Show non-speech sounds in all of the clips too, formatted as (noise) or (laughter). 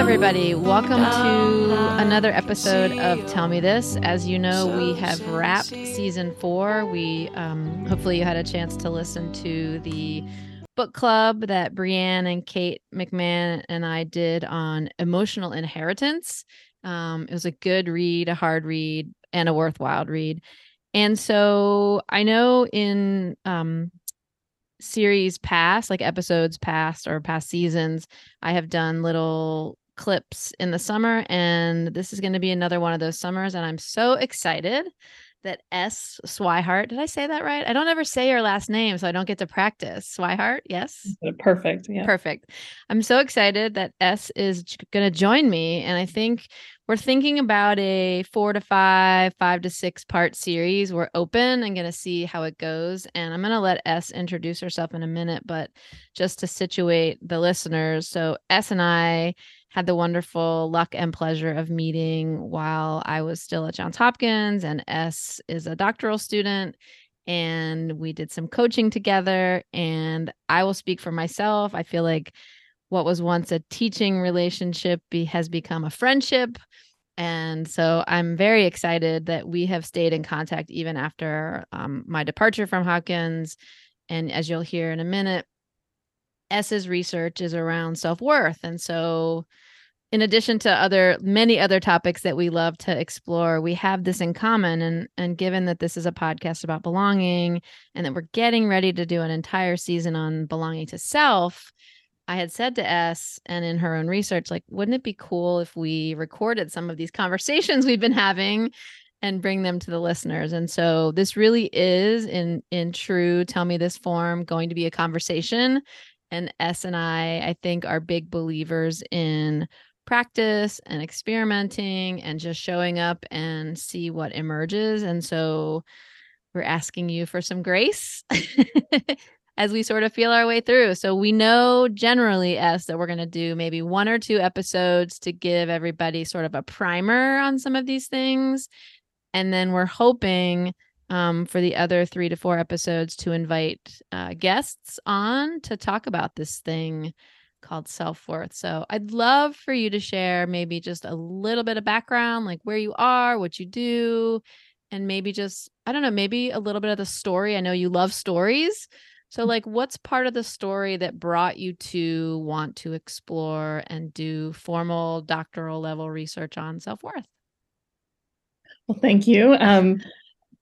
everybody. Welcome to another episode of Tell Me This. As you know, we have wrapped season four. We um, hopefully you had a chance to listen to the book club that Brianne and Kate McMahon and I did on emotional inheritance. Um, it was a good read, a hard read, and a worthwhile read. And so I know in um, series past, like episodes past or past seasons, I have done little clips in the summer. And this is going to be another one of those summers. And I'm so excited that Es Swihart, did I say that right? I don't ever say your last name, so I don't get to practice. Swihart, yes? Perfect. Yeah. Perfect. I'm so excited that Es is going to join me. And I think we're thinking about a four to five, five to six part series. We're open and going to see how it goes. And I'm going to let Es introduce herself in a minute, but just to situate the listeners. So, Es and I had the wonderful luck and pleasure of meeting while I was still at Johns Hopkins, and Es is a doctoral student. And we did some coaching together. And I will speak for myself. I feel like what was once a teaching relationship be, has become a friendship. And so I'm very excited that we have stayed in contact even after um, my departure from Hopkins. And as you'll hear in a minute, Es's research is around self worth. And so, in addition to other many other topics that we love to explore, we have this in common. And and given that this is a podcast about belonging, and that we're getting ready to do an entire season on belonging to self, I had said to Es and in her own research, like, wouldn't it be cool if we recorded some of these conversations we've been having and bring them to the listeners? And so this really is in in true tell me this form going to be a conversation and Es and I, I think, are big believers in practice and experimenting and just showing up and see what emerges. And so we're asking you for some grace (laughs) as we sort of feel our way through. So we know generally, Es, that we're going to do maybe one or two episodes to give everybody sort of a primer on some of these things. And then we're hoping um, for the other three to four episodes to invite uh, guests on to talk about this thing called self worth. So I'd love for you to share maybe just a little bit of background, like where you are, what you do, and maybe just, I don't know, maybe a little bit of the story. I know you love stories. So, like, what's part of the story that brought you to want to explore and do formal doctoral level research on self worth? Well, thank you. Um,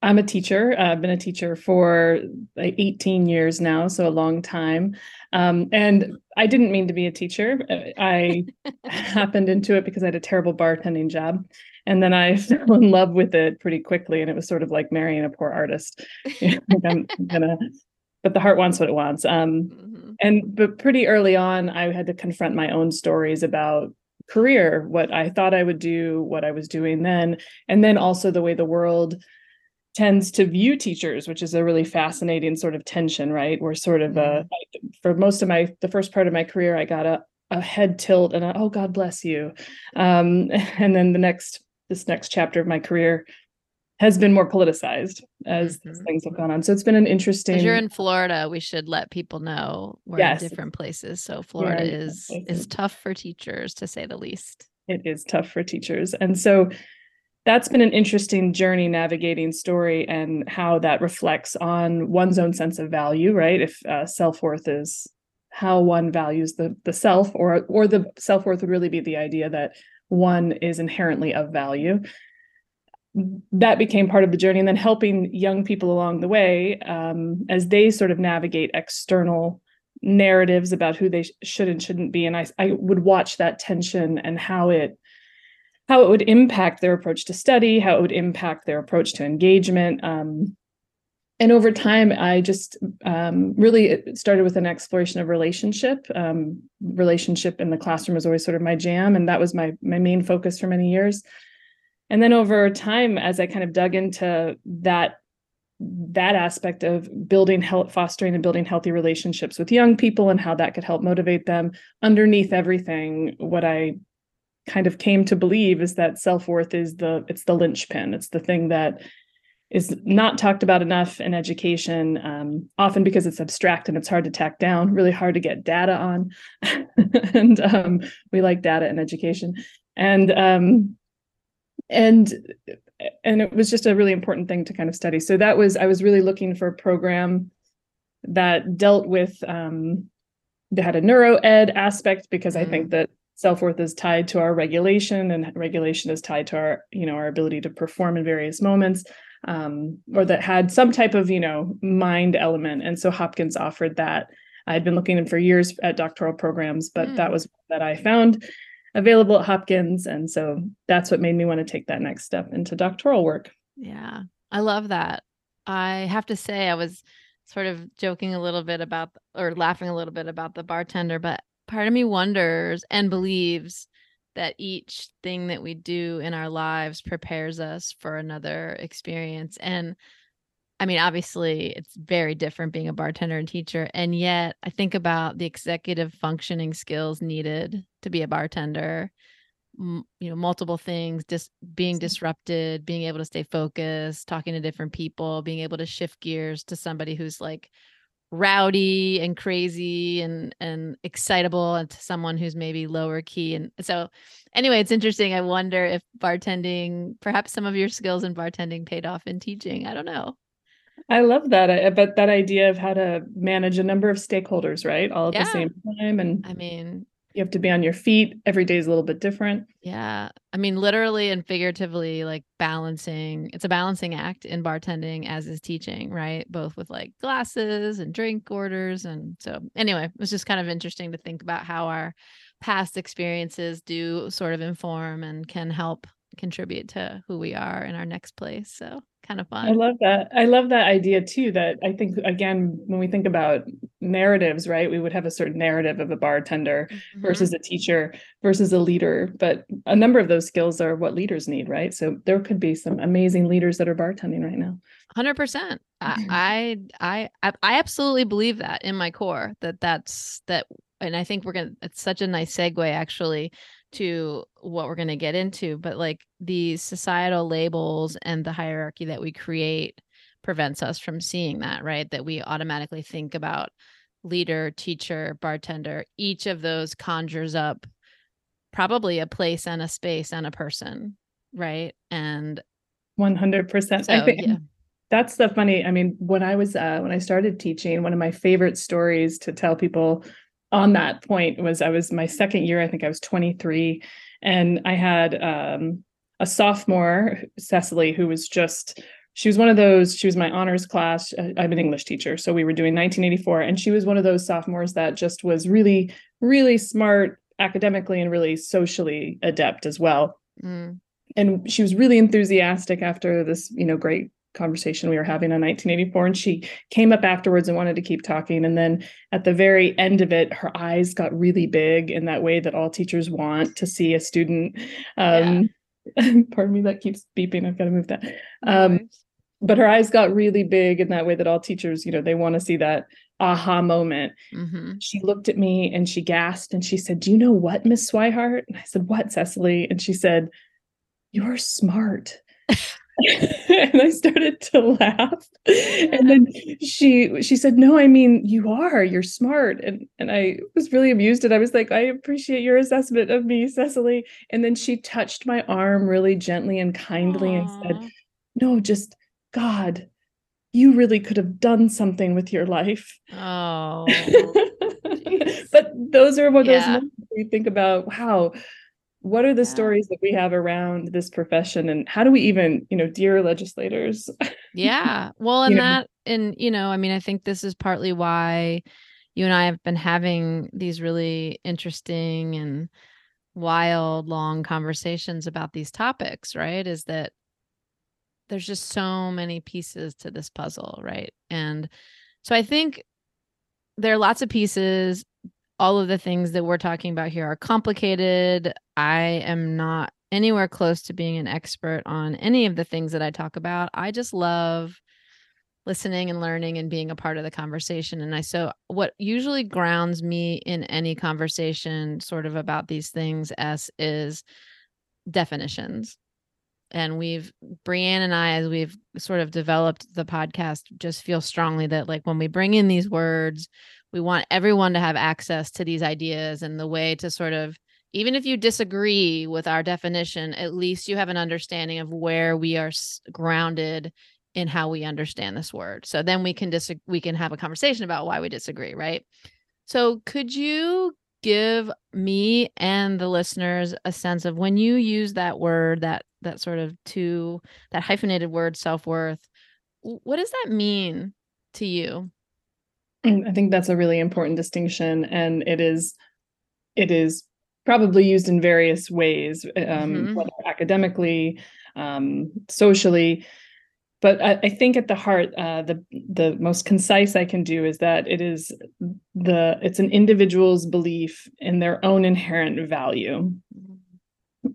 I'm a teacher. I've been a teacher for like 18 years now, so a long time. Um, and I didn't mean to be a teacher. I (laughs) happened into it because I had a terrible bartending job. And then I (laughs) fell in love with it pretty quickly. And it was sort of like marrying a poor artist. (laughs) I'm gonna, but the heart wants what it wants. Um, mm-hmm. And but pretty early on, I had to confront my own stories about career, what I thought I would do, what I was doing then, and then also the way the world tends to view teachers, which is a really fascinating sort of tension, right? We're sort of a, mm-hmm. for most of my, the first part of my career, I got a, a head tilt and a, oh, God bless you. Um, (laughs) and then the next, this next chapter of my career has been more politicized as mm-hmm. things have gone on. So it's been an interesting. As you're in Florida, we should let people know we're yes. in different places. So Florida is is tough for teachers to say the least. It is tough for teachers, and so that's been an interesting journey navigating story and how that reflects on one's own sense of value right? If uh, self-worth is how one values the the self or or the self-worth would really be the idea that one is inherently of value. That became part of the journey and then helping young people along the way um, as they sort of navigate external narratives about who they sh- should and shouldn't be. And I, I would watch that tension and how it how it would impact their approach to study, how it would impact their approach to engagement. Um, and over time, I just um, really started with an exploration of relationship. Um, relationship in the classroom was always sort of my jam, and that was my my main focus for many years. And then over time, as I kind of dug into that that aspect of building health fostering and building healthy relationships with young people and how that could help motivate them underneath everything what i kind of came to believe is that self-worth is the it's the linchpin it's the thing that is not talked about enough in education, um, often because it's abstract and it's hard to tack down, really hard to get data on. (laughs) and um, we like data in education. And um, and and it was just a really important thing to kind of study. So that was I was really looking for a program that dealt with um, that had a neuro ed aspect because mm-hmm. I think mm. that self-worth is tied to our regulation and regulation is tied to our you know our ability to perform in various moments um, or that had some type of you know mind element. And so hopkins offered that. I had been looking for years at doctoral programs but mm. that was that i found available at hopkins. And so that's what made me want to take that next step into doctoral work. Yeah i love that. I have to say i was sort of joking a little bit about or laughing a little bit about the bartender but part of me wonders and believes that each thing that we do in our lives prepares us for another experience and I mean, obviously, it's very different being a bartender and teacher. And yet, I think about the executive functioning skills needed to be a bartender. M- you know, multiple things, just being disrupted, being able to stay focused, talking to different people, being able to shift gears to somebody who's like rowdy and crazy and and excitable and to someone who's maybe lower key. And so anyway it's interesting. I wonder if bartending perhaps some of your skills in bartending paid off in teaching. I don't know. I love that. I, but that idea of how to manage a number of stakeholders right? All at yeah. the same time and i mean you have to be on your feet. Every day is a little bit different. Yeah. I mean literally and figuratively like balancing it's a balancing act in bartending as is teaching right? Both with like glasses and drink orders and so anyway it was just kind of interesting to think about how our past experiences do sort of inform and can help contribute to who we are in our next place so kind of fun. I love that. I love that idea too. That I think again, when we think about narratives, right, we would have a certain narrative of a bartender mm-hmm. versus a teacher versus a leader. But a number of those skills are what leaders need, right? So there could be some amazing leaders that are bartending right now. Hundred percent. (laughs) I I I I absolutely believe that in my core that that's that, and I think we're gonna. It's such a nice segue actually to what we're going to get into but like the societal labels and the hierarchy that we create prevents us from seeing that right? That we automatically think about leader teacher bartender each of those conjures up probably a place and a space and a person right? And 100% so, i think yeah. that's the funny i mean when i was uh, when i started teaching one of my favorite stories to tell people on that point was I was my second year, I think I was 23, and I had um, a sophomore, Cecily, who was just she was one of those she was my honors class uh, i'm an english teacher so we were doing 1984 and she was one of those sophomores that just was really really smart academically and really socially adept as well mm. and she was really enthusiastic after this you know great conversation we were having on 1984 and she came up afterwards and wanted to keep talking and then at the very end of it her eyes got really big in that way that all teachers want to see a student um yeah. (laughs) pardon me that keeps beeping i've got to move that um but her eyes got really big in that way that all teachers you know they want to see that aha moment. Mm-hmm. she looked at me and she gasped and she said do you know what miss swihart? And i said what cecily? And she said you're smart (laughs) (laughs) and I started to laugh. And then she she said, "No, I mean you are. You're smart." And and I was really amused and I was like, "I appreciate your assessment of me, Cecily." And then she touched my arm really gently and kindly Aww. and said, "No, just God, you really could have done something with your life." Oh. (laughs) but those are what yeah. those moments we think about, wow, what are the yeah. stories that we have around this profession and how do we even you know dear legislators yeah well (laughs) and that know? and you know i mean i think this is partly why you and i have been having these really interesting and wild long conversations about these topics right is that there's just so many pieces to this puzzle right and so i think there are lots of pieces all of the things that we're talking about here are complicated. I am not anywhere close to being an expert on any of the things that I talk about. I just love listening and learning and being a part of the conversation. And I so what usually grounds me in any conversation sort of about these things Es is definitions. and we've Brianne and I, as we've sort of developed the podcast, just feel strongly that like when we bring in these words, we want everyone to have access to these ideas and the way to sort of even if you disagree with our definition, at least you have an understanding of where we are grounded in how we understand this word. So then we can dis- we can have a conversation about why we disagree, right? So could you give me and the listeners a sense of when you use that word that that sort of two that hyphenated word self-worth what does that mean to you i think that's a really important distinction and it is it is probably used in various ways um, mm-hmm. whether academically um, socially. But I, I, think at the heart, uh, the the most concise I can do is that it is the it's an individual's belief in their own inherent value,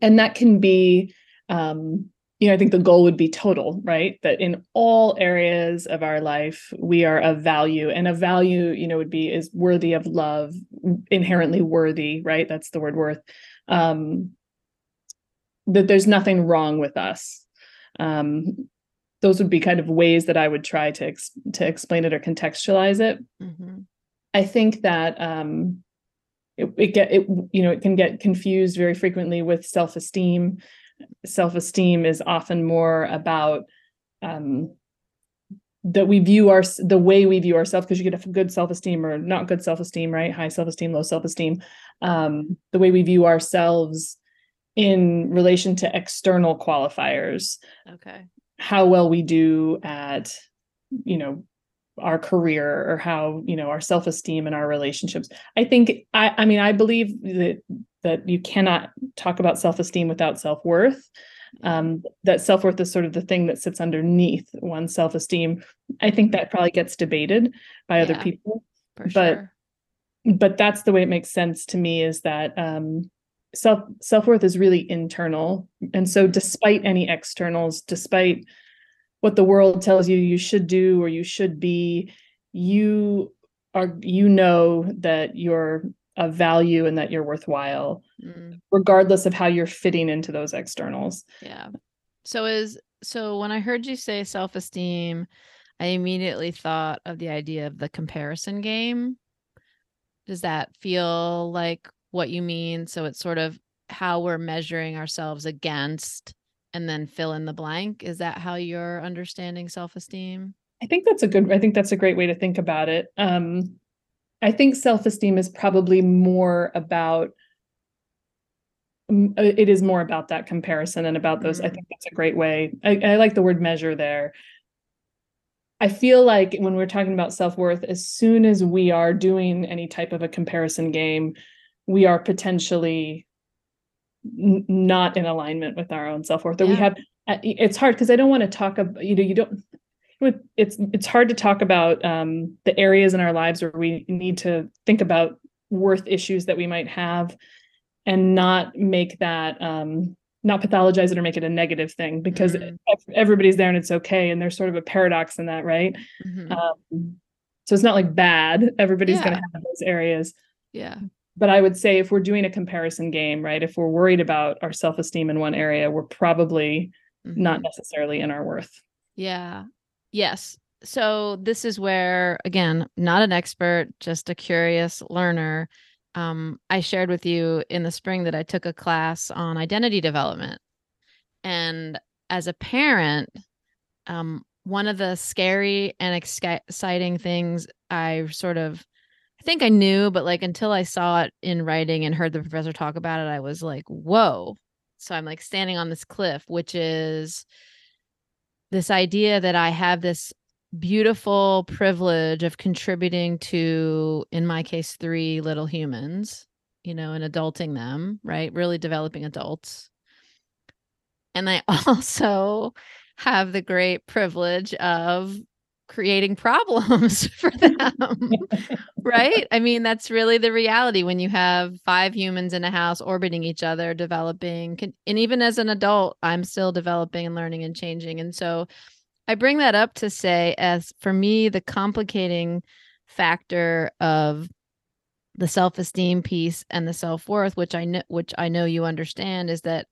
and that can be, um, you know, I think the goal would be total, right? That in all areas of our life we are of value, and a value, you know, would be is worthy of love, inherently worthy, right? That's the word worth. Um, that there's nothing wrong with us. Um, those would be kind of ways that I would try to ex- to explain it or contextualize it. Mm-hmm. I think that um, it, it get it you know it can get confused very frequently with self esteem. Self esteem is often more about um, that we view our the way we view ourselves because you get a good self esteem or not good self esteem, right? High self esteem, low self esteem. Um, the way we view ourselves in relation to external qualifiers. Okay how well we do at you know our career or how you know our self-esteem and our relationships i think i i mean i believe that that you cannot talk about self-esteem without self-worth. Um, that self-worth is sort of the thing that sits underneath one's self-esteem. I think that probably gets debated by yeah, other people but sure. but that's the way it makes sense to me is that um, self self-worth is really internal. And so despite any externals despite what the world tells you you should do or you should be you are you know that you're of value and that you're worthwhile mm. regardless of how you're fitting into those externals yeah so is so when i heard you say self-esteem i immediately thought of the idea of the comparison game does that feel like what you mean. So it's sort of how we're measuring ourselves against and then fill in the blank. Is that how you're understanding self-esteem? I think that's a good I think that's a great way to think about it. Um I think self-esteem is probably more about uh, it is more about that comparison and about those. Mm. I think that's a great way. I, I like the word measure there. I feel like when we're talking about self worth, as soon as we are doing any type of a comparison game, we are potentially n- not in alignment with our own self-worth or yeah. we have uh, it's hard because i don't want to talk about you know you don't it's it's hard to talk about um, the areas in our lives where we need to think about worth issues that we might have and not make that um, not pathologize it or make it a negative thing because mm-hmm. everybody's there and it's okay and there's sort of a paradox in that right mm-hmm. um, so it's not like bad everybody's yeah. going to have those areas yeah but I would say if we're doing a comparison game, right, if we're worried about our self esteem in one area, we're probably mm-hmm. not necessarily in our worth. Yeah. Yes. So this is where, again, not an expert, just a curious learner. Um, I shared with you in the spring that I took a class on identity development. And as a parent, um, one of the scary and exciting things I sort of I think I knew, but like until I saw it in writing and heard the professor talk about it, I was like, whoa. So I'm like standing on this cliff, which is this idea that I have this beautiful privilege of contributing to, in my case, three little humans, you know, and adulting them, right? Really developing adults. And I (laughs) also have the great privilege of creating problems (laughs) for them. (laughs) right? I mean, that's really the reality when you have five humans in a house orbiting each other, developing. And even as an adult, I'm still developing and learning and changing. And so I bring that up to say, as for me, the complicating factor of the self-esteem piece and the self-worth which i know which i know you understand is that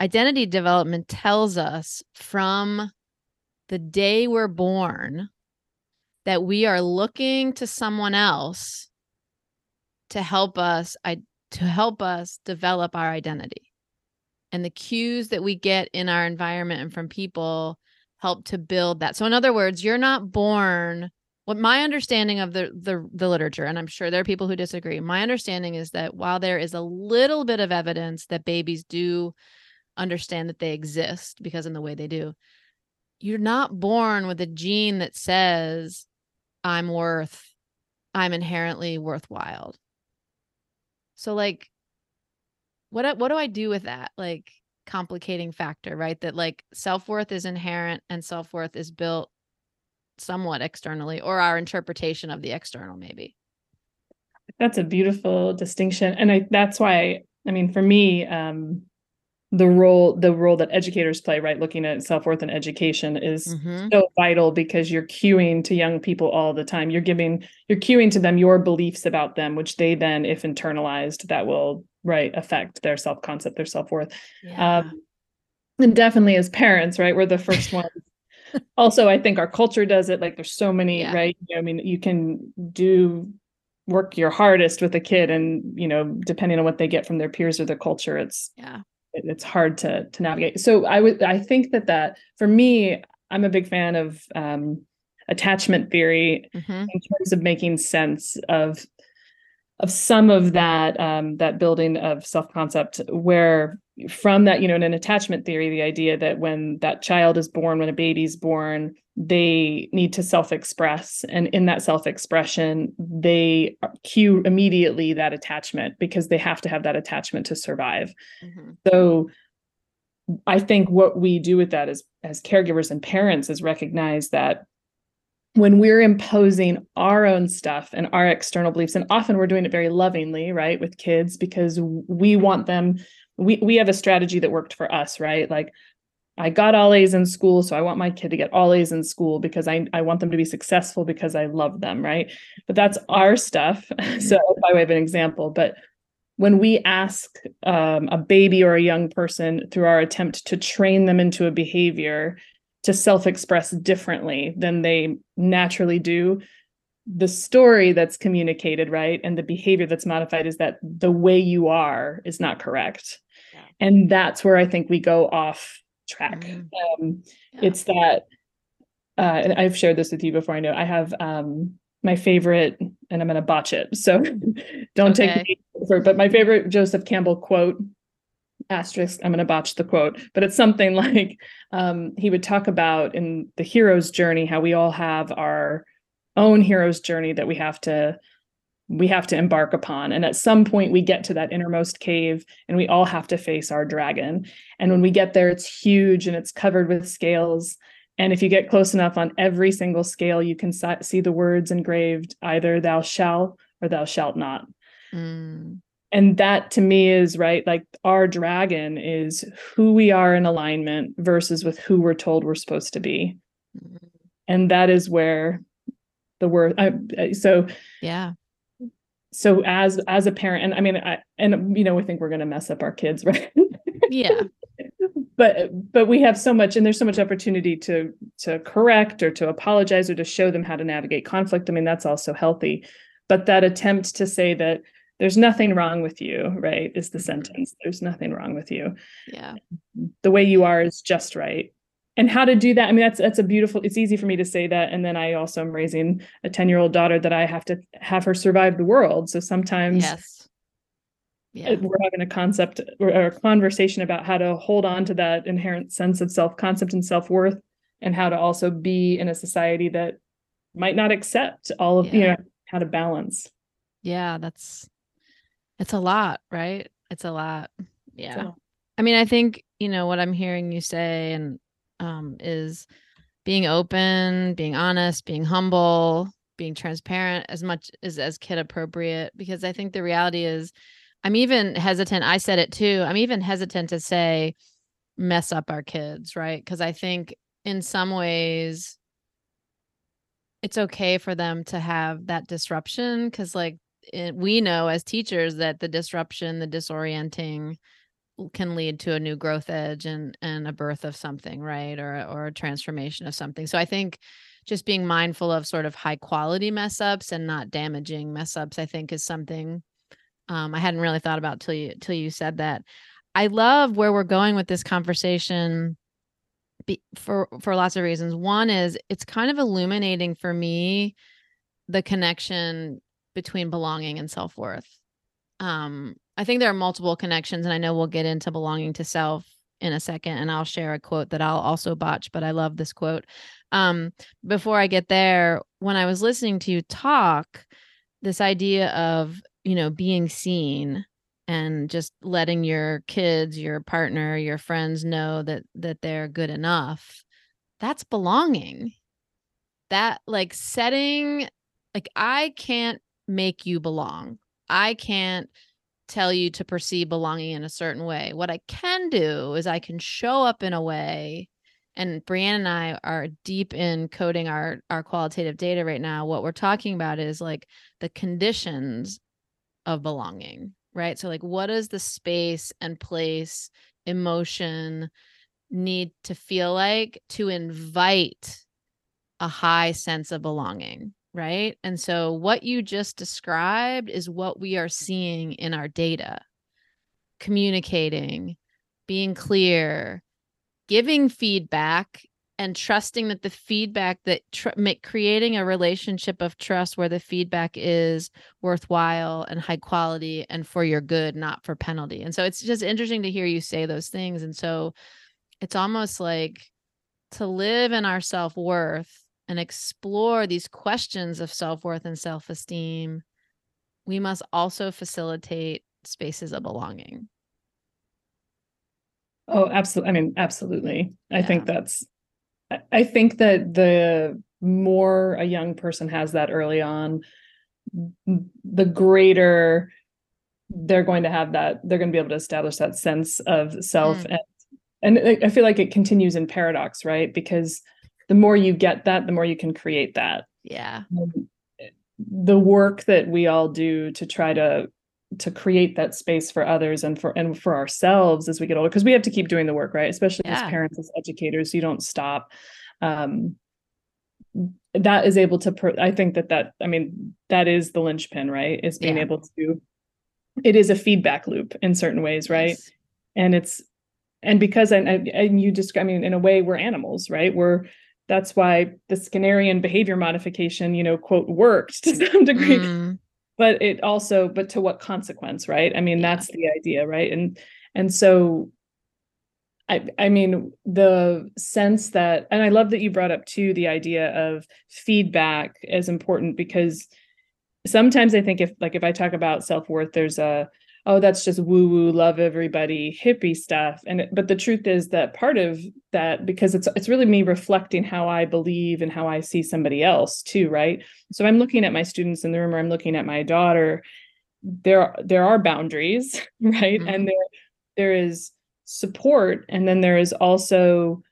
identity development tells us from the day we're born that we are looking to someone else to help us I, to help us develop our identity. And the cues that we get in our environment and from people help to build that. So in other words you're not born what my understanding of the, the the literature and i'm sure there are people who disagree my understanding is that while there is a little bit of evidence that babies do understand that they exist because in the way they do you're not born with a gene that says i'm worth i'm inherently worthwhile. So like what what do i do with that like complicating factor right? That like self-worth is inherent and self-worth is built somewhat externally or our interpretation of the external maybe. That's a beautiful distinction and i that's why i mean for me um the role the role that educators play right looking at self-worth and education is mm-hmm. so vital because you're cueing to young people all the time you're giving you're cueing to them your beliefs about them which they then if internalized that will right affect their self-concept their self-worth yeah. um, and definitely as parents right we're the first ones (laughs) also i think our culture does it like there's so many yeah. right you know, i mean you can do work your hardest with a kid and you know depending on what they get from their peers or their culture it's yeah it's hard to to navigate. So I would I think that that for me, I'm a big fan of um, attachment theory mm-hmm. in terms of making sense of of some of that um, that building of self concept where from that you know in an attachment theory the idea that when that child is born when a baby's born they need to self express and in that self expression they cue immediately that attachment because they have to have that attachment to survive mm-hmm. so i think what we do with that as as caregivers and parents is recognize that when we're imposing our own stuff and our external beliefs and often we're doing it very lovingly right with kids because we want them we we have a strategy that worked for us right like I got all A's in school, so I want my kid to get all A's in school because I, I want them to be successful because I love them, right? But that's our stuff. (laughs) so, by way of an example, but when we ask um, a baby or a young person through our attempt to train them into a behavior to self express differently than they naturally do, the story that's communicated, right? And the behavior that's modified is that the way you are is not correct. Yeah. And that's where I think we go off track. Mm-hmm. Um, yeah. It's that, uh, and I've shared this with you before. I know I have um, my favorite, and I'm going to botch it. So (laughs) don't okay. take me for but my favorite Joseph Campbell quote asterisk i'm going to botch the quote but it's something (laughs) like um, he would talk about in the hero's journey how we all have our own hero's journey that we have to we have to embark upon. And at some point, we get to that innermost cave and we all have to face our dragon. And when we get there, it's huge and it's covered with scales. And if you get close enough on every single scale, you can see the words engraved either thou shalt or thou shalt not. Mm. And that to me is right. Like our dragon is who we are in alignment versus with who we're told we're supposed to be. Mm. And that is where the word, I, so yeah so as as a parent and i mean i and you know we think we're going to mess up our kids (laughs) right yeah but but we have so much and there's so much opportunity to to correct or to apologize or to show them how to navigate conflict i mean that's also healthy but that attempt to say that there's nothing wrong with you right is the mm-hmm. sentence. There's nothing wrong with you. Yeah. The way you are is just right. And how to do that i mean that's that's a beautiful it's easy for me to say that and then i also am raising a 10 year old daughter that i have to have her survive the world. So sometimes yes. Yeah. we're having a concept or a conversation about how to hold on to that inherent sense of self-concept and self-worth and how to also be in a society that might not accept all of yeah. you know how to balance. Yeah that's it's a lot right it's a lot yeah i mean i think you know what i'm hearing you say and um, is being open, being honest, being humble, being transparent as much as as kid appropriate. Because I think the reality is, I'm even hesitant. I said it too. I'm even hesitant to say mess up our kids, right? Because I think in some ways it's okay for them to have that disruption because like it, we know as teachers that the disruption the disorienting can lead to a new growth edge and and a birth of something right? Or or a transformation of something. So i think just being mindful of sort of high quality mess ups and not damaging mess ups i think is something um, i hadn't really thought about till you till you said that. I love where we're going with this conversation be, for for lots of reasons. One is it's kind of illuminating for me the connection between belonging and self-worth. Um i think there are multiple connections and i know we'll get into belonging to self in a second and i'll share a quote that i'll also botch but i love this quote. Um before i get there when i was listening to you talk this idea of you know being seen and just letting your kids your partner your friends know that that they're good enough that's belonging. That like setting like i can't make you belong i can't tell you to perceive belonging in a certain way what i can do is i can show up in a way and Brianne and I are deep in coding our our qualitative data right now. What we're talking about is like the conditions of belonging, right? So like what does the space and place, emotion need to feel like to invite a high sense of belonging, right? And so what you just described is what we are seeing in our data. Communicating, being clear, giving feedback and trusting that the feedback that tr- make, creating a relationship of trust where the feedback is worthwhile and high quality and for your good not for penalty and so it's just interesting to hear you say those things and so it's almost like to live in our self-worth and explore these questions of self-worth and self-esteem we must also facilitate spaces of belonging Oh, absolutely. I mean, absolutely. I think that's, I think that the more a young person has that early on, the greater they're going to have that, they're going to be able to establish that sense of self. Mm. And, and I feel like it continues in paradox, right? Because the more you get that, the more you can create that. Yeah. the work that we all do to try to to create that space for others and for and for ourselves as we get older because we have to keep doing the work right especially yeah. as parents as educators you don't stop um that is able to i think that that i mean that is the linchpin right is being yeah. able to it is a feedback loop in certain ways right yes. and it's and because and, and you just i mean in a way we're animals right we're that's why the skinnerian behavior modification you know quote worked to (laughs) some degree. Mm. But it also but to what consequence right? I mean yeah. that's the idea right? And and so I, I mean the sense that and i love that you brought up too the idea of feedback as important because sometimes i think if like if i talk about self-worth there's a oh that's just woo woo love everybody hippie stuff. And but the truth is that part of that because it's it's really me reflecting how i believe and how i see somebody else too right? So i'm looking at my students in the room or i'm looking at my daughter there there are boundaries (laughs) right? Mm-hmm. and there there is support and then there is also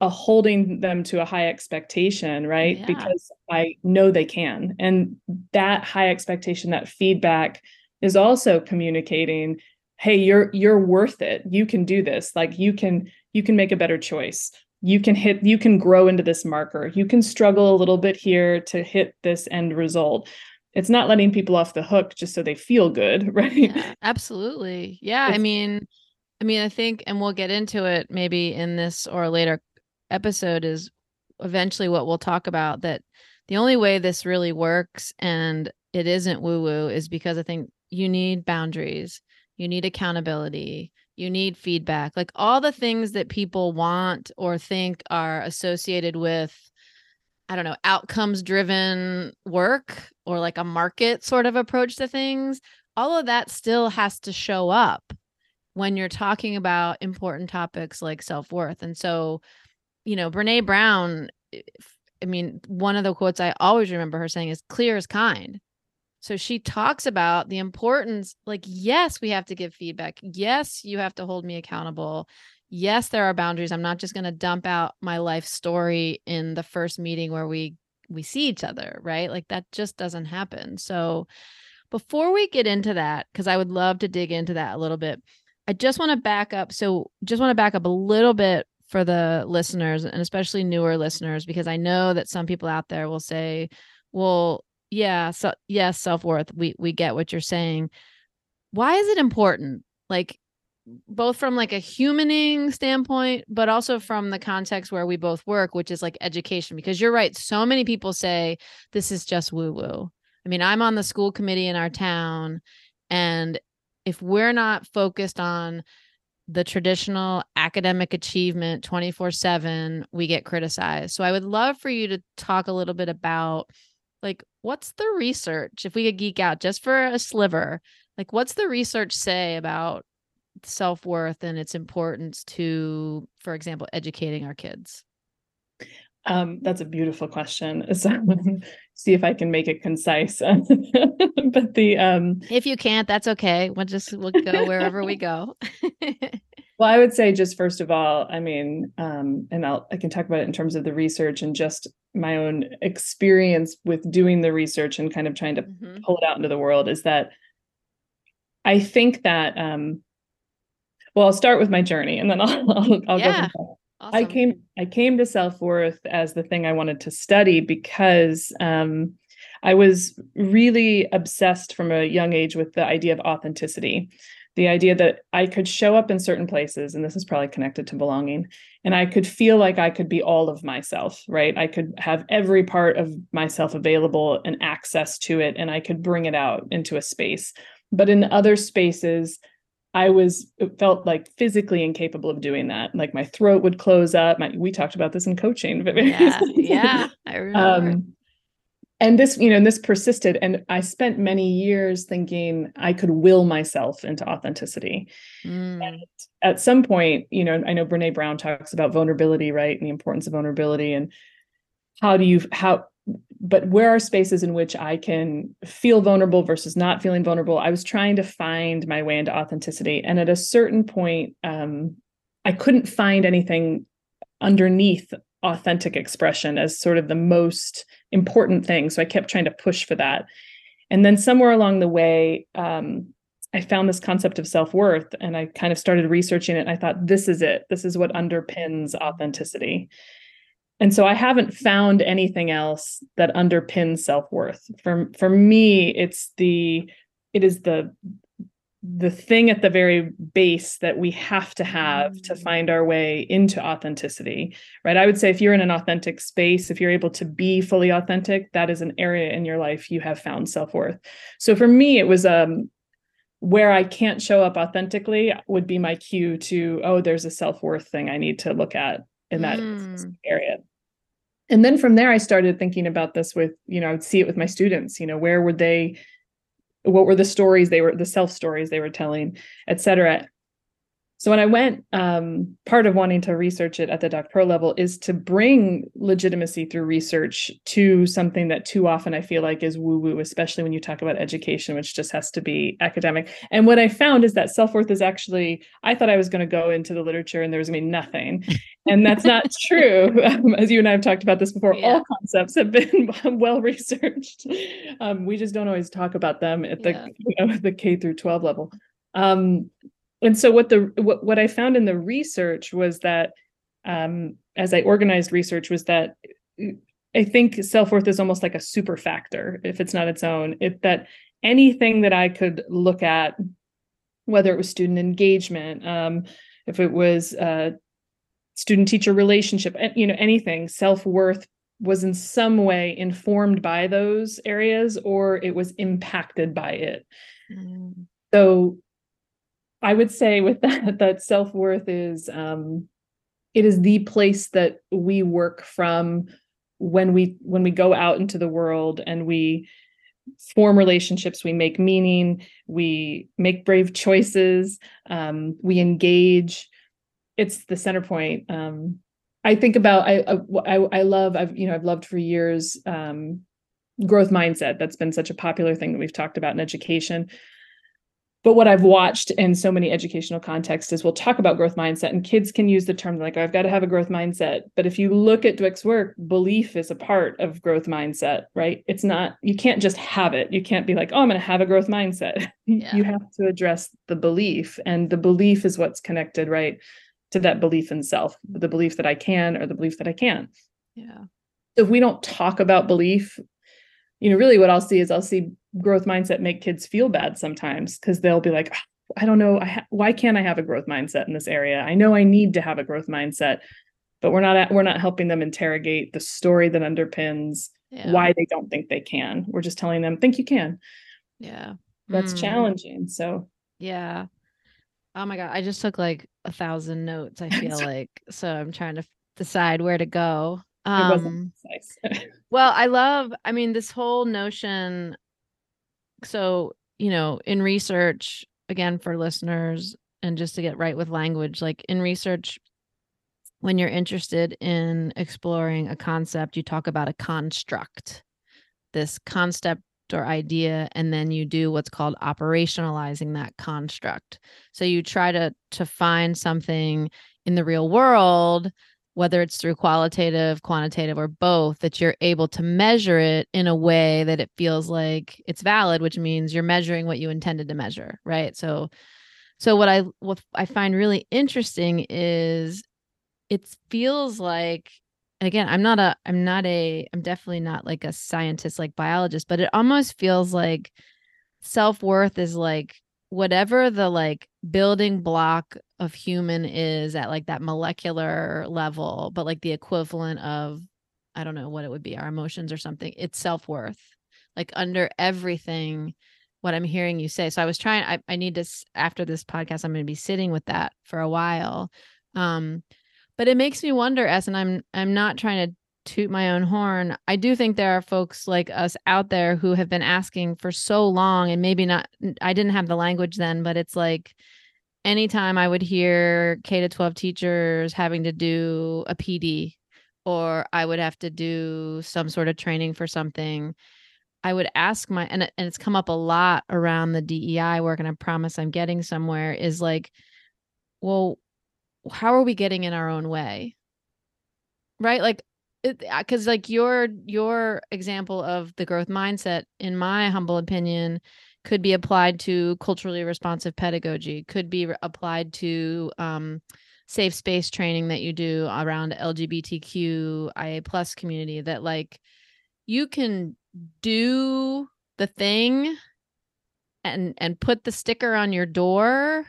a holding them to a high expectation right? Yeah. because i know they can. And that high expectation that feedback is also communicating hey you're you're worth it. You can do this. Like you can you can make a better choice. You can hit you can grow into this marker. You can struggle a little bit here to hit this end result. It's not letting people off the hook just so they feel good (laughs) right? Yeah, absolutely. Yeah it's, i mean i mean i think and we'll get into it maybe in this or later episode is eventually what we'll talk about that the only way this really works and it isn't woo woo is because i think you need boundaries, you need accountability, you need feedback, like all the things that people want or think are associated with I don't know, outcomes driven work or like a market sort of approach to things, all of that still has to show up when you're talking about important topics like self worth. And so, you know, Brene Brown, eh, I mean, one of the quotes I always remember her saying is clear is kind. So she talks about the importance like, yes, we have to give feedback. Yes, you have to hold me accountable. Yes, there are boundaries. I'm not just going to dump out my life story in the first meeting where we we see each other, right? Like that just doesn't happen. So before we get into that cuz I would love to dig into that a little bit. I just want to back up. So, just want to back up a little bit for the listeners and especially newer listeners, because I know that some people out there will say, well, yeah, so yes, self-worth. We we get what you're saying. Why is it important? Like both from like a humaning standpoint, but also from the context where we both work, which is like education. Because you're right, so many people say this is just woo-woo. I mean, I'm on the school committee in our town, and if we're not focused on the traditional academic achievement 24 7, we get criticized. So I would love for you to talk a little bit about like, what's the research? If we could geek out just for a sliver, like, what's the research say about self worth and its importance to, for example, educating our kids? Um, that's a beautiful question. (laughs) So see if I can make it concise. (laughs) but the um if you can't, that's okay. We'll just we'll go wherever we go. (laughs) well, I would say just first of all, I mean, um, and I'll I can talk about it in terms of the research and just my own experience with doing the research and kind of trying to mm-hmm. pull it out into the world is that I think that um well, I'll start with my journey and then (laughs) I'll I'll, I'll yeah. go Awesome. I came I came to self-worth as the thing I wanted to study because um, I was really obsessed from a young age with the idea of authenticity. The idea that I could show up in certain places, and this is probably connected to belonging, and I could feel like I could be all of myself, right? I could have every part of myself available and access to it, and I could bring it out into a space. But in other spaces, I was felt like physically incapable of doing that. Like my throat would close up. My, we talked about this in coaching. Yeah, (laughs) yeah, I remember. Um, and this, you know, and this persisted. And I spent many years thinking I could will myself into authenticity. Mm. And at some point, you know, I know Brene Brown talks about vulnerability, right, and the importance of vulnerability, and how do you how but where are spaces in which I can feel vulnerable versus not feeling vulnerable? I was trying to find my way into authenticity. And at a certain point, um, I couldn't find anything underneath authentic expression as sort of the most important thing. So I kept trying to push for that. And then somewhere along the way, um, I found this concept of self worth and I kind of started researching it. And I thought, this is it. This is what underpins authenticity. And so I haven't found anything else that underpins self-worth. For for me, it's the it is the the thing at the very base that we have to have to mm. find our way into authenticity right i would say if you're in an authentic space if you're able to be fully authentic that is an area in your life you have found self-worth so for me it was um where i can't show up authentically would be my cue to oh there's a self-worth thing i need to look at in that mm. area and then from there i started thinking about this with you know i would see it with my students you know where would they what were the stories they were the self stories they were telling et cetera so when I went, um, part of wanting to research it at the doctoral level is to bring legitimacy through research to something that too often I feel like is woo woo, especially when you talk about education, which just has to be academic. And what I found is that self worth is actually, I thought I was going to go into the literature and there was going to be nothing. And that's not (laughs) true. Um, as you and I have talked about this before, yeah. all concepts have been (laughs) well researched. Um, we just don't always talk about them at the, yeah. you know, the K through 12 level. Um, and so what the what, what i found in the research was that um, as i organized research was that i think self-worth is almost like a super factor if it's not its own it that anything that i could look at whether it was student engagement um, if it was uh, student teacher relationship you know anything self-worth was in some way informed by those areas or it was impacted by it mm. so I would say with that (laughs) that self-worth is um it is the place that we work from when we when we go out into the world and we form relationships we make meaning we make brave choices um, we engage. It's the center point. Um, i think about I, I i love i've you know i've loved for years um, growth mindset. That's been such a popular thing that we've talked about in education but what I've watched in so many educational contexts is we'll talk about growth mindset and kids can use the term like, I've got to have a growth mindset. But if you look at Dweck's work, belief is a part of growth mindset, right? It's not, you can't just have it. You can't be like, oh, I'm going to have a growth mindset. (laughs) Yeah. you have to address the belief. And the belief is what's connected, right? To that belief in self, the belief that I can or the belief that I can't. Yeah. So if we don't talk about belief, you know, really what I'll see is I'll see growth mindset make kids feel bad sometimes because they'll be like, I don't know, I ha- why can't I have a growth mindset in this area? I know I need to have a growth mindset, but we're not at, we're not helping them interrogate the story that underpins yeah. why they don't think they can. We're just telling them, think you can. Yeah, that's mm. challenging. So yeah. Oh my god, I just took like a thousand notes. I (laughs) feel like so I'm trying to decide where to go. Um, (laughs) well, I love. I mean, this whole notion so you know in research again for listeners and just to get right with language like in research when you're interested in exploring a concept you talk about a construct this concept or idea and then you do what's called operationalizing that construct so you try to to find something in the real world whether it's through qualitative, quantitative, or both, that you're able to measure it in a way that it feels like it's valid, which means you're measuring what you intended to measure, right? So, so what I what I find really interesting is it feels like again i'm not a i'm not a i'm definitely not like a scientist like biologist but it almost feels like self-worth is like whatever the like building block of human is at like that molecular level but like the equivalent of i don't know what it would be our emotions or something it's self-worth. Like under everything what i'm hearing you say so i was trying i, I need to after this podcast i'm going to be sitting with that for a while um but it makes me wonder as and i'm i'm not trying to toot my own horn, I do think there are folks like us out there who have been asking for so long and maybe not I didn't have the language then, but it's like anytime I would hear K to 12 teachers having to do a PD or I would have to do some sort of training for something, I would ask my and and it's come up a lot around the DEI work and I promise I'm getting somewhere is like well how are we getting in our own way? Right? Like because uh, like your your example of the growth mindset in my humble opinion could be applied to culturally responsive pedagogy could be applied to um, safe space training that you do around lgbtqia plus community that like you can do the thing and and put the sticker on your door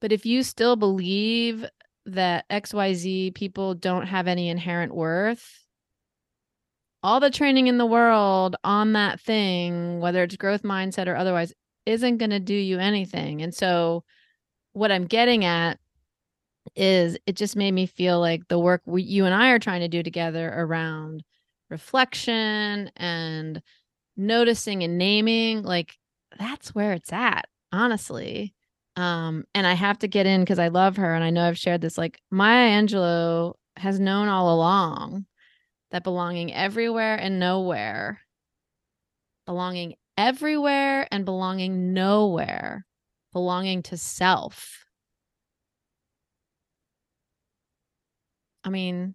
but if you still believe that XYZ people don't have any inherent worth, all the training in the world on that thing, whether it's growth mindset or otherwise, isn't going to do you anything. And so, what I'm getting at is it just made me feel like the work we, you and I are trying to do together around reflection and noticing and naming, like that's where it's at, honestly. Um, and I have to get in because I love her and I know I've shared this. Like Maya Angelou has known all along that belonging everywhere and nowhere, belonging everywhere and belonging nowhere, belonging to self. I mean,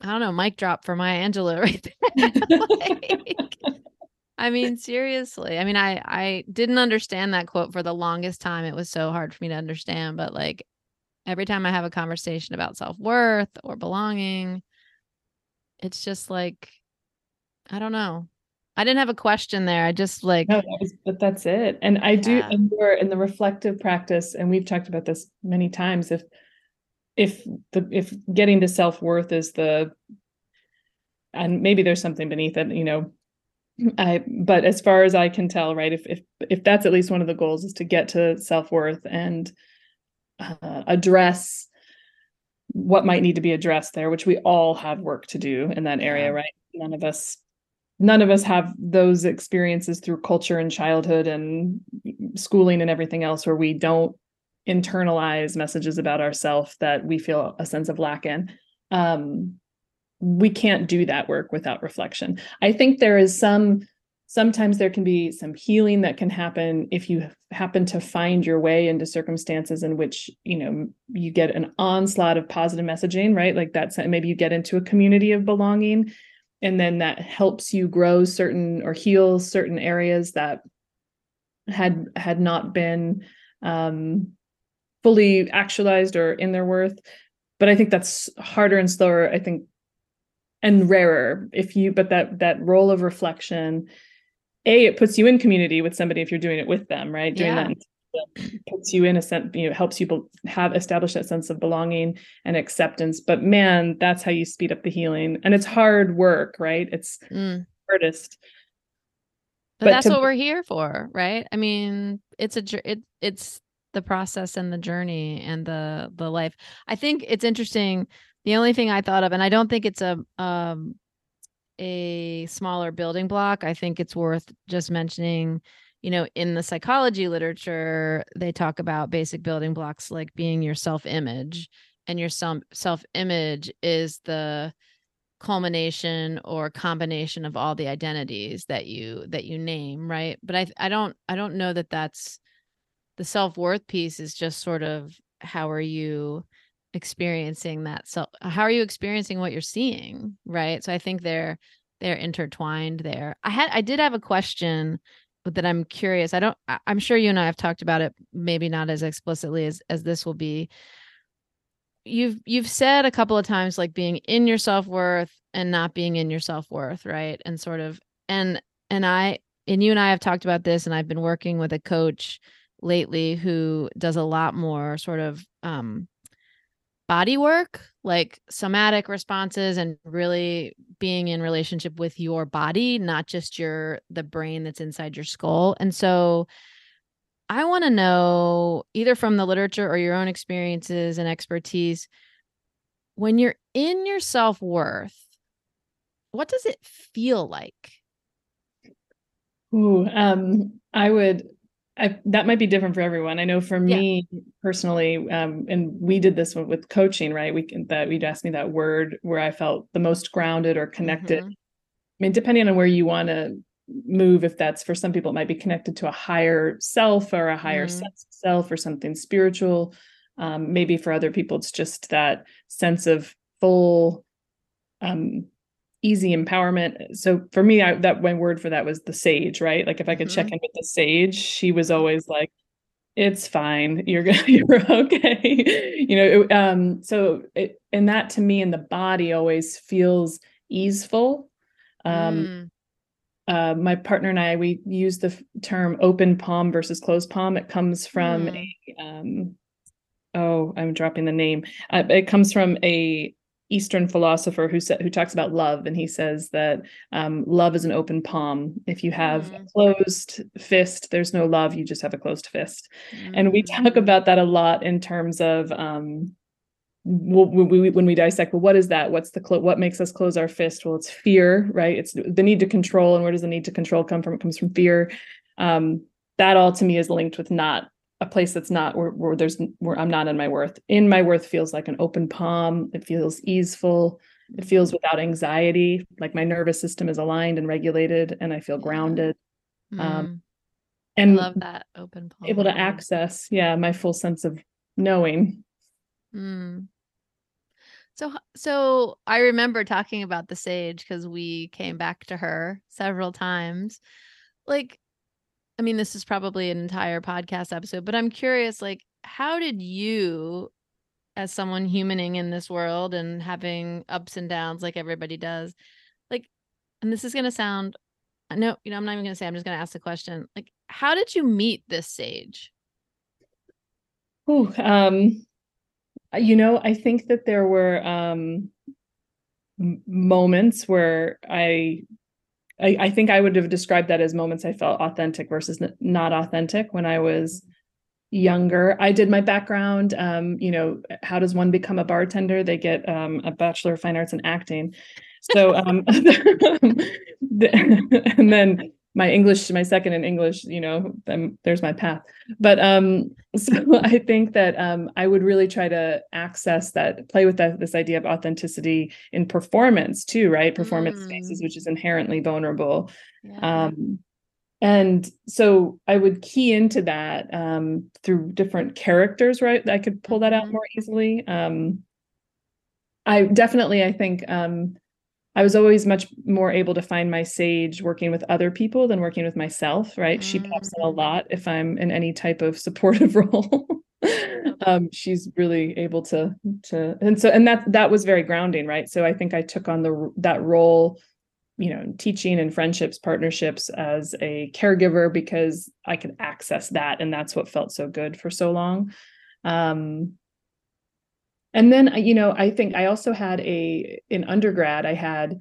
I don't know, mic drop for Maya Angelou (laughs) right there. (laughs) (laughs) like, I mean, seriously. I mean, I I didn't understand that quote for the longest time. It was so hard for me to understand, but like every time I have a conversation about self-worth or belonging, it's just like I don't know. I didn't have a question there. I just like no, that was, but that's it. And I yeah. do and we're in the reflective practice, and we've talked about this many times. If if the if getting to self-worth is the and maybe there's something beneath it, you know, I but as far as I can tell, right, if if if that's at least one of the goals is to get to self-worth and uh, address what might need to be addressed there, which we all have work to do in that area, yeah. right? None of us none of us have those experiences through culture and childhood and schooling and everything else where we don't internalize messages about ourselves that we feel a sense of lack in. Um, we can't do that work without reflection. I think there is some sometimes there can be some healing that can happen if you happen to find your way into circumstances in which you know you get an onslaught of positive messaging right like that's maybe you get into a community of belonging and then that helps you grow certain or heal certain areas that had had not been um, fully actualized or in their worth but i think that's harder and slower i think and rarer if you but that that role of reflection a it puts you in community with somebody if you're doing it with them right? Doing yeah. that puts you in a sense you know helps you have establish that sense of belonging and acceptance. But man that's how you speed up the healing. And it's hard work right? It's mm. hardest. But, but that's to, what we're here for right? I mean it's a it, it's the process and the journey and the the life. I think it's interesting the only thing i thought of and i don't think it's a um a smaller building block, I think it's worth just mentioning, you know, in the psychology literature, they talk about basic building blocks like being your self image. And your self image is the culmination or combination of all the identities that you that you name right but i i don't i don't know that that's the self-worth piece is just sort of how are you experiencing that so how are you experiencing what you're seeing right? So i think they're they're intertwined there. I had i did have a question that i'm curious i don't i'm sure you and i have talked about it maybe not as explicitly as as this will be. You've you've said a couple of times like being in your self-worth and not being in your self-worth right? And sort of and and i and you and i have talked about this and i've been working with a coach lately who does a lot more sort of um body work, like somatic responses and really being in relationship with your body, not just your the brain that's inside your skull. And so I want to know either from the literature or your own experiences and expertise when you're in your self-worth, what does it feel like? Ooh, um, I would I, that might be different for everyone. I know for me yeah. personally, um, and we did this with coaching, right? We can, that we'd ask me that word where I felt the most grounded or connected. Mm-hmm. I mean, depending on where you want to move, if that's for some people, it might be connected to a higher self or a higher mm-hmm. sense of self or something spiritual. Um, maybe for other people, it's just that sense of full um, easy empowerment. So for me, I, that my word for that was the sage, right? Like if I could mm-hmm. check in with the sage, she was always like, "It's fine, you're gonna, (laughs) you're okay," you know. It, um, so it, and that to me in the body always feels easeful. Um, mm. Uh, my partner and I, we use the term open palm versus closed palm. It comes from mm. a, um, oh, I'm dropping the name. Uh, it comes from a Eastern philosopher who said who talks about love, and he says that um, love is an open palm. If you have mm. a closed fist, there's no love. You just have a closed fist, mm. and we talk mm. about that a lot in terms of um, when we, when we dissect. Well, what is that? What's the clo- what makes us close our fist? Well, it's fear, right? It's the need to control, and where does the need to control come from? It comes from fear. Um, that all to me is linked with not a place that's not where, where there's where I'm not in my worth. In my worth feels like an open palm. It feels easeful. It feels without anxiety. Like my nervous system is aligned and regulated, and I feel grounded. Mm. Um, and I love that open palm. Able to access, yeah, my full sense of knowing. Mm. So, so I remember talking about the sage because we came back to her several times. Like, I mean, this is probably an entire podcast episode, but I'm curious, like, how did you, as someone humaning in this world and having ups and downs like everybody does, like, and this is going to sound, no, you know, I'm not even going to say, I'm just going to ask the question, like, how did you meet this sage? Oh, um, you know, I think that there were um, moments where I I, I, think I would have described that as moments I felt authentic versus not authentic when I was younger. I did my background. Um, you know, how does one become a bartender? They get um, a bachelor of fine arts in acting. So, um, (laughs) and then my English, my second in English, you know, then there's my path. But um, (laughs) so I think that um, I would really try to access that, play with that this idea of authenticity in performance too, right? Performance mm. spaces, which is inherently vulnerable. Yeah. Um, and so I would key into that um, through different characters, right? I could pull that out mm-hmm. more easily. Um, I definitely, I think, um, I was always much more able to find my sage working with other people than working with myself, right? Mm. She pops in a lot if I'm in any type of supportive (laughs) role. um, she's really able to to and so and that that was very grounding, right? So I think I took on the that role, you know, teaching and friendships, partnerships as a caregiver because I could access that and that's what felt so good for so long. Um, and then uh, you know i think i also had a in undergrad i had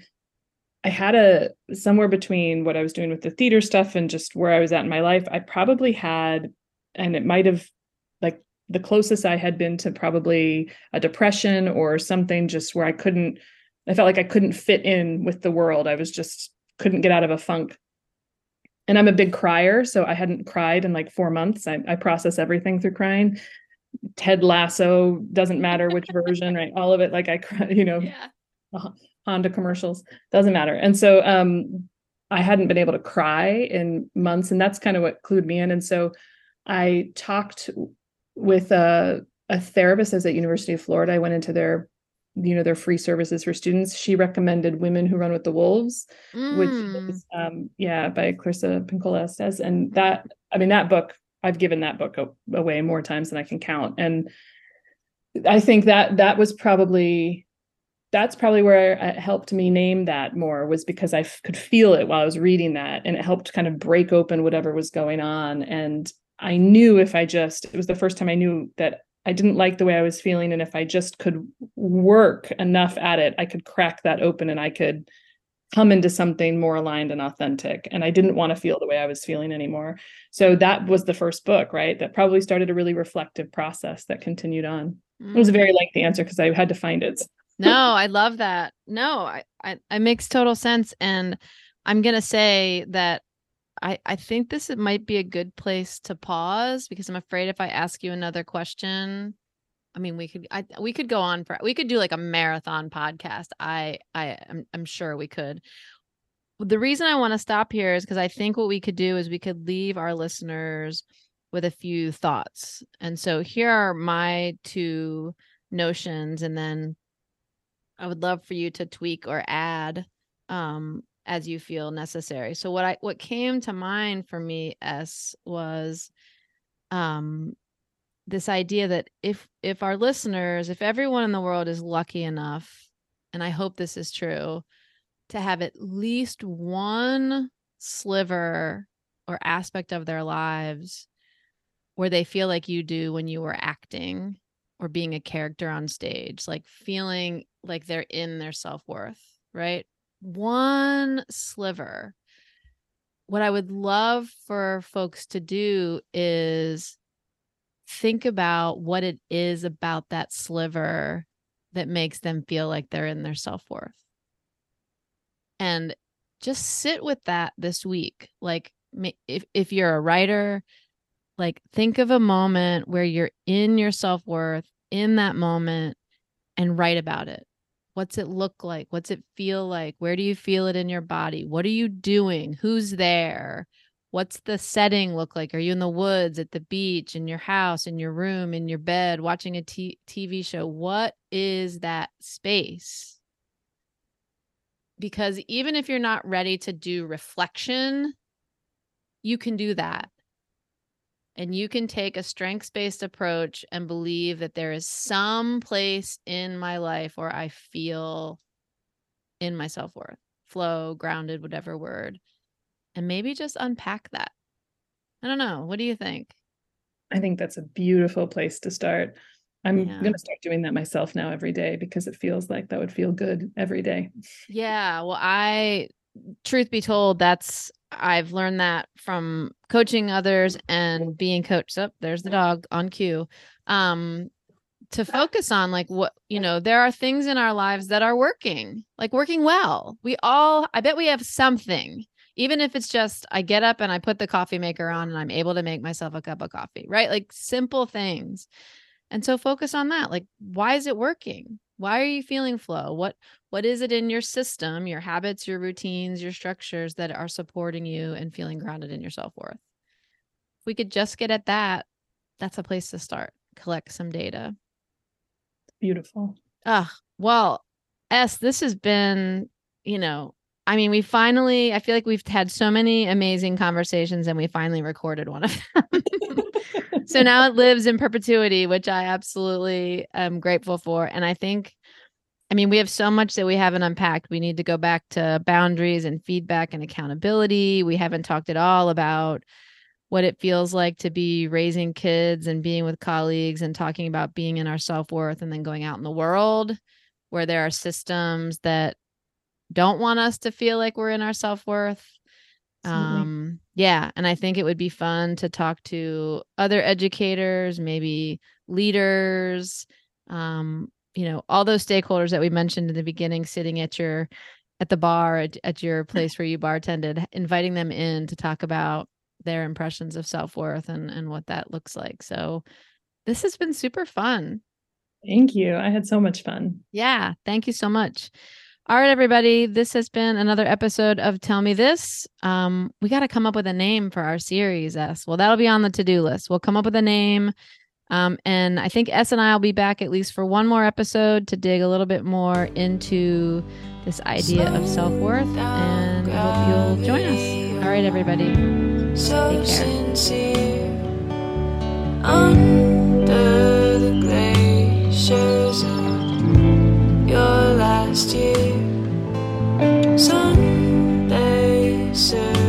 i had a somewhere between what i was doing with the theater stuff and just where i was at in my life i probably had and it might have like the closest i had been to probably a depression or something just where i couldn't i felt like i couldn't fit in with the world. I was just couldn't get out of a funk. And i'm a big crier so i hadn't cried in like four months. I, I process everything through crying Ted Lasso, doesn't matter which version, right? All of it, like I, (laughs) you know, yeah. Honda commercials, doesn't matter. And so um, I hadn't been able to cry in months, and that's kind of what clued me in. And so I talked with a, a therapist as at University of Florida. I went into their you know their free services for students she recommended women who run with the wolves mm. which is um yeah by clarissa pinkola estes and that i mean that book I've given that book away more times than I can count. And I think that that was probably that's probably where it helped me name that more was because I could feel it while I was reading that and it helped kind of break open whatever was going on and I knew if I just it was the first time I knew that I didn't like the way I was feeling and if I just could work enough at it I could crack that open and I could come into something more aligned and authentic and i didn't want to feel the way i was feeling anymore. So that was the first book right that probably started a really reflective process that continued on. Mm. it was a very lengthy answer because i had to find it. No i love that. No I, I it makes total sense and i'm gonna say that I, I think this might be a good place to pause because I'm afraid if I ask you another question, I mean, we could I we could go on for we could do like a marathon podcast. I I I'm, I'm sure we could. The reason I want to stop here is because I think what we could do is we could leave our listeners with a few thoughts. And so here are my two notions and then I would love for you to tweak or add um as you feel necessary. So what I what came to mind for me Es was um this idea that if if our listeners if everyone in the world is lucky enough and i hope this is true to have at least one sliver or aspect of their lives where they feel like you do when you were acting or being a character on stage like feeling like they're in their self-worth right? One sliver. What i would love for folks to do is think about what it is about that sliver that makes them feel like they're in their self-worth. And just sit with that this week. Like if if you're a writer like think of a moment where you're in your self-worth in that moment and write about it. What's it look like? What's it feel like? Where do you feel it in your body? What are you doing? Who's there what's the setting look like? Are you in the woods, at the beach, in your house, in your room, in your bed, watching a t- TV show? What is that space? Because even if you're not ready to do reflection, you can do that. And you can take a strengths based approach and believe that there is some place in my life where I feel in my self worth, flow, grounded, whatever word and maybe just unpack that. I don't know. What do you think? I think that's a beautiful place to start. I'm yeah. going to start doing that myself now every day because it feels like that would feel good every day. Yeah. Well, I, truth be told, that's, I've learned that from coaching others and being coached. Up oh, there's the dog on cue. Um, to focus on like what you know there are things in our lives that are working like working well we all i bet we have something even if it's just I get up and I put the coffee maker on and I'm able to make myself a cup of coffee, right? Like simple things. And so focus on that. Like, why is it working? Why are you feeling flow? What what is it in your system, your habits, your routines, your structures that are supporting you and feeling grounded in your self-worth? If we could just get at that, that's a place to start. Collect some data. Beautiful. Ah, well, Es, this has been, you know, I mean, we finally, I feel like we've had so many amazing conversations and we finally recorded one of them. (laughs) so now it lives in perpetuity, which I absolutely am grateful for. And I think, I mean, we have so much that we haven't unpacked. We need to go back to boundaries and feedback and accountability. We haven't talked at all about what it feels like to be raising kids and being with colleagues and talking about being in our self worth and then going out in the world where there are systems that don't want us to feel like we're in our self worth. Um, yeah. And I think it would be fun to talk to other educators, maybe leaders, um, you know, all those stakeholders that we mentioned in the beginning, sitting at your at the bar at, at your (laughs) place where you bartended, inviting them in to talk about their impressions of self-worth and and what that looks like. So this has been super fun. Thank you. I had so much fun. Yeah, thank you so much. All right, everybody. This has been another episode of Tell Me This. Um, we got to come up with a name for our series, Es. Well, that'll be on the to do list. We'll come up with a name. Um, and I think Es and I will be back at least for one more episode to dig a little bit more into this idea of self worth. And I hope you'll join us. All right, everybody. Take care. Under the glaciers your last year. Sunday soon.